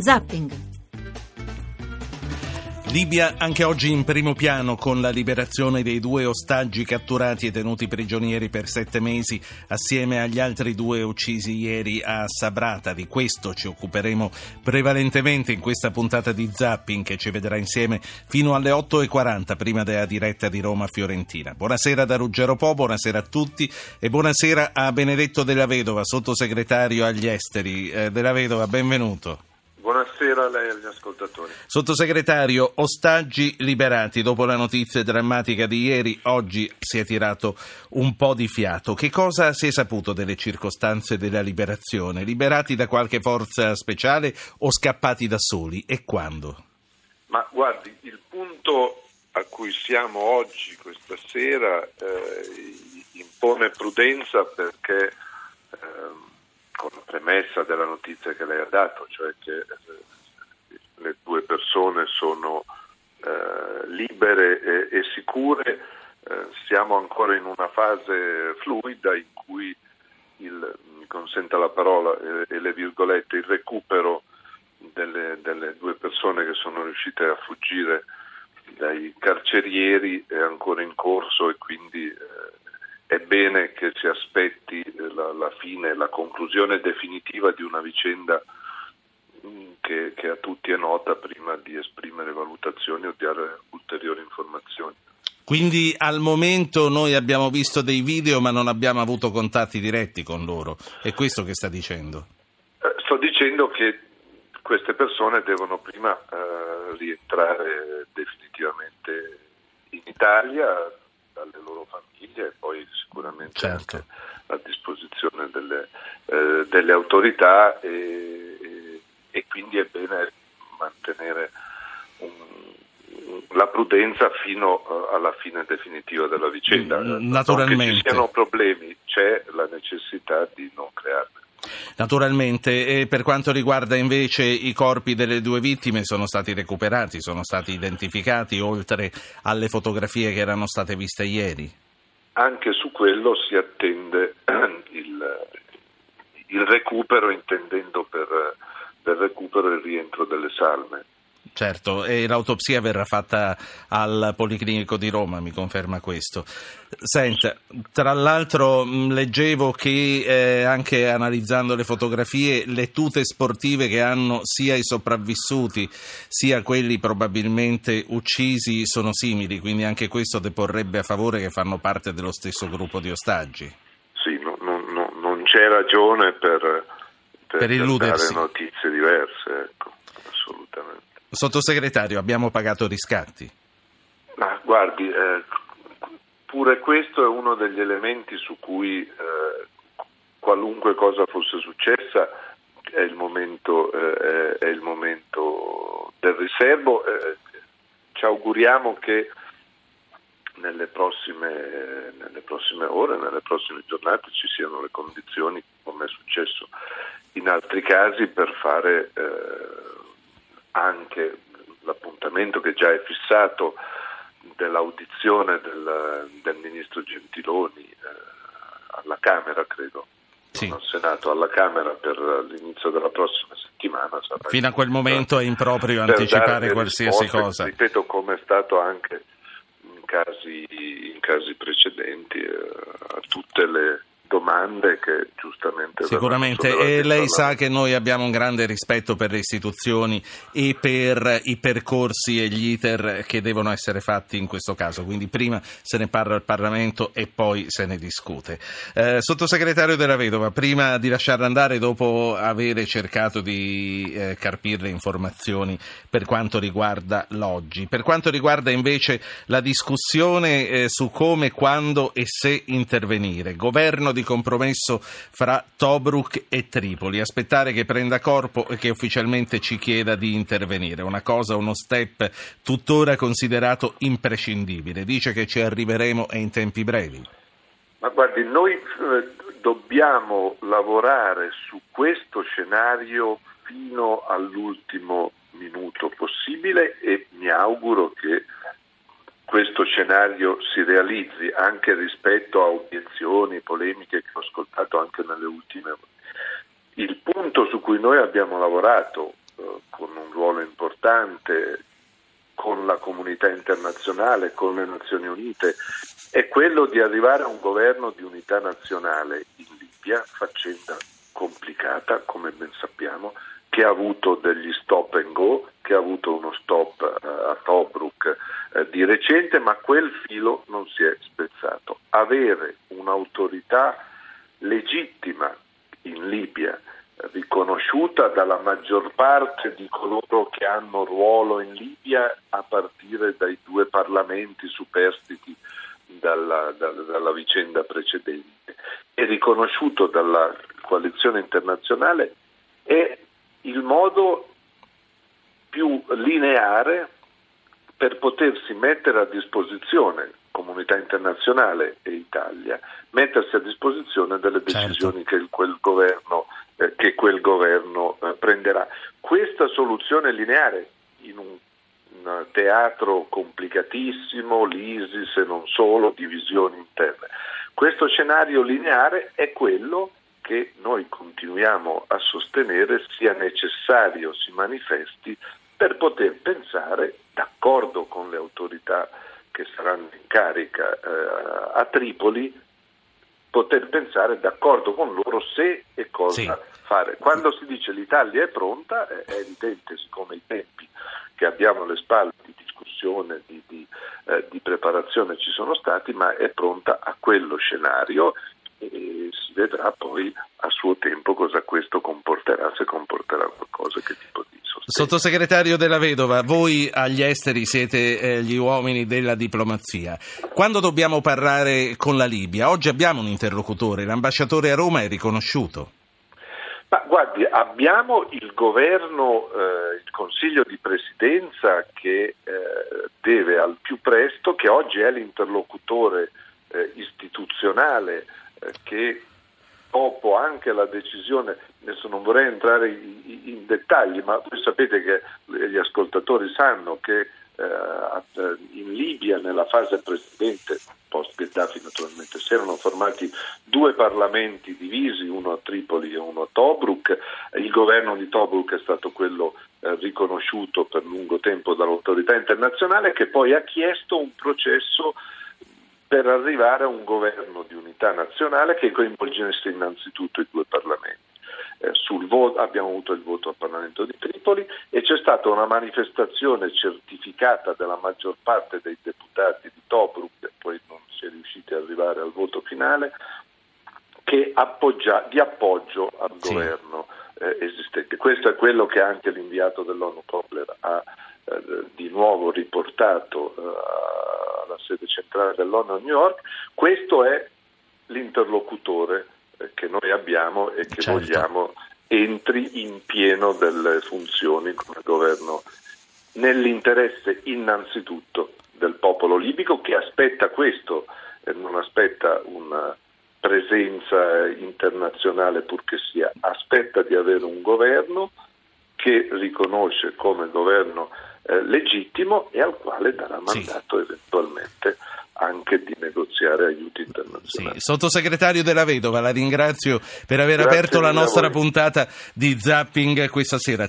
Zapping. Libia anche oggi in primo piano con la liberazione dei due ostaggi catturati e tenuti prigionieri per sette mesi assieme agli altri due uccisi ieri a Sabrata. Di questo ci occuperemo prevalentemente in questa puntata di Zapping che ci vedrà insieme fino alle 8.40 prima della diretta di Roma-Fiorentina. Buonasera da Ruggero Po, buonasera a tutti e buonasera a Benedetto Della Vedova, sottosegretario agli esteri. Eh, Della Vedova, benvenuto. Buonasera a lei e agli ascoltatori. Sottosegretario, ostaggi liberati. Dopo la notizia drammatica di ieri, oggi si è tirato un po' di fiato. Che cosa si è saputo delle circostanze della liberazione? Liberati da qualche forza speciale o scappati da soli? E quando? Ma guardi, il punto a cui siamo oggi, questa sera, eh, impone prudenza perché... Eh, con la premessa della notizia che lei ha dato, cioè che persone sono eh, libere e, e sicure, eh, siamo ancora in una fase fluida in cui il, mi consenta la parola e, e le virgolette, il recupero delle, delle, due persone che sono riuscite a fuggire dai carcerieri è ancora in corso e quindi eh, è bene che si aspetti la, la fine, la conclusione definitiva di una vicenda mm, che, che, a tutti è nota prima di esprimere valutazioni o di dare ulteriori informazioni. Quindi al momento noi abbiamo visto dei video ma non abbiamo avuto contatti diretti con loro, è questo che sta dicendo? Eh, sto dicendo che queste persone devono prima eh, rientrare definitivamente in Italia dalle loro famiglie e poi sicuramente certo. a disposizione delle, eh, delle autorità e, e, e, quindi è bene mantenere un, la prudenza fino uh, alla fine definitiva della vicenda. Naturalmente. Non che ci siano problemi, c'è la necessità di non crearli. Naturalmente, e per quanto riguarda invece i corpi delle due vittime sono stati recuperati, sono stati identificati oltre alle fotografie che erano state viste ieri? Anche su quello si attende il, il recupero, intendendo per, per recupero il rientro delle salme. Certo, e l'autopsia verrà fatta al Policlinico di Roma, mi conferma questo. Senta, tra l'altro leggevo che eh, anche analizzando le fotografie, le tute sportive che hanno sia i sopravvissuti sia quelli probabilmente uccisi sono simili, quindi anche questo deporrebbe a favore che fanno parte dello stesso gruppo di ostaggi. Sì, no, no, no, non c'è ragione per, per, illudersi. notizie diverse, ecco, assolutamente. Sottosegretario, abbiamo pagato riscatti? Ma guardi, eh, pure questo è uno degli elementi su cui eh, qualunque cosa fosse successa è il momento, eh, è il momento del riservo. Eh, ci auguriamo che nelle prossime, nelle prossime, ore, nelle prossime giornate ci siano le condizioni, come è successo in altri casi, per fare eh, anche l'appuntamento che già è fissato dell'audizione del, del ministro Gentiloni eh, alla Camera, credo. Sì. al Senato, alla Camera per l'inizio della prossima settimana. Fino a quel momento è improprio anticipare qualsiasi risposte, cosa. Ripeto, come è stato anche in casi, in casi precedenti, eh, a tutte le domande che giustamente sicuramente. e lei sa che noi abbiamo un grande rispetto per le istituzioni e per i percorsi e gli iter che devono essere fatti in questo caso. Quindi prima se ne parla al Parlamento e poi se ne discute. Eh, sottosegretario della Vedova prima di lasciarla andare dopo avere cercato di eh, carpire le informazioni per quanto riguarda l'oggi. Per quanto riguarda invece la discussione eh, su come, quando e se intervenire governo di compromesso fra Tobruk e Tripoli. Aspettare che prenda corpo e che ufficialmente ci chieda di intervenire. Una cosa, uno step tuttora considerato imprescindibile. Dice che ci arriveremo e in tempi brevi. Ma guardi, noi eh, dobbiamo lavorare su questo scenario fino all'ultimo minuto possibile e mi auguro che questo scenario si realizzi anche rispetto a obiezioni, polemiche che ho ascoltato anche nelle ultime. Il punto su cui noi abbiamo lavorato eh, con un ruolo importante con la comunità internazionale, con le Nazioni Unite, è quello di arrivare a un governo di unità nazionale in Libia, faccenda complicata, come ben sappiamo, che ha avuto degli stop and go, che ha avuto uno stop uh, a Tobruk uh, di recente, ma quel filo non si è spezzato. Avere un'autorità legittima in Libia, riconosciuta dalla maggior parte di coloro che hanno ruolo in Libia a partire dai due parlamenti superstiti dalla, dalla, dalla vicenda precedente e riconosciuto dalla coalizione internazionale è il modo più lineare per potersi mettere a disposizione comunità internazionale e Italia, mettersi a disposizione delle certo. decisioni certo. che quel governo eh, che quel governo eh, prenderà. Questa soluzione lineare in un, un teatro complicatissimo, l'ISIS e non solo, divisioni interne. Questo scenario lineare è quello che noi continuiamo a sostenere sia necessario si manifesti per poter pensare, d'accordo con le autorità che saranno in carica eh, a Tripoli, poter pensare d'accordo con loro se e cosa sì. fare. Quando si dice l'Italia è pronta, è evidente, siccome i tempi che abbiamo alle spalle di discussione, di, di, eh, di preparazione ci sono stati, ma è pronta a quello scenario vedrà poi a suo tempo cosa questo comporterà, se comporterà qualcosa, che tipo di sostegno. Sottosegretario della Vedova, voi agli esteri siete eh, gli uomini della diplomazia. Quando dobbiamo parlare con la Libia? Oggi abbiamo un interlocutore, l'ambasciatore a Roma è riconosciuto. Ma guardi, abbiamo il governo, eh, il Consiglio di Presidenza che eh, deve al più presto, che oggi è l'interlocutore eh, istituzionale eh, che dopo anche la decisione, adesso non vorrei entrare in, in dettagli, ma voi sapete che gli ascoltatori sanno che eh, in Libia nella fase precedente, post Gheddafi naturalmente, si erano formati due parlamenti divisi, uno a Tripoli e uno a Tobruk, il governo di Tobruk è stato quello eh, riconosciuto per lungo tempo dall'autorità internazionale che poi ha chiesto un processo per arrivare a un governo di unità nazionale che coinvolgesse innanzitutto i due parlamenti. Eh, voto, abbiamo avuto il voto al Parlamento di Tripoli e c'è stata una manifestazione certificata della maggior parte dei deputati di Tobruk, poi non si è riusciti ad arrivare al voto finale, appoggia, di appoggio al sì. governo eh, esistente. Questo è quello che anche l'inviato dell'ONU Kobler ha eh, di nuovo riportato eh, alla sede centrale dell'ONU a New York, questo è l'interlocutore eh, che noi abbiamo e che certo. vogliamo entri in pieno delle funzioni come governo nell'interesse innanzitutto del popolo libico che aspetta questo e non aspetta una presenza internazionale purché sia, aspetta di avere un governo che riconosce come governo eh, legittimo e al quale darà mandato sì. eventualmente anche di negoziare aiuti internazionali. Sì. Sottosegretario della Vedova, la ringrazio per aver Grazie aperto la nostra puntata di zapping questa sera.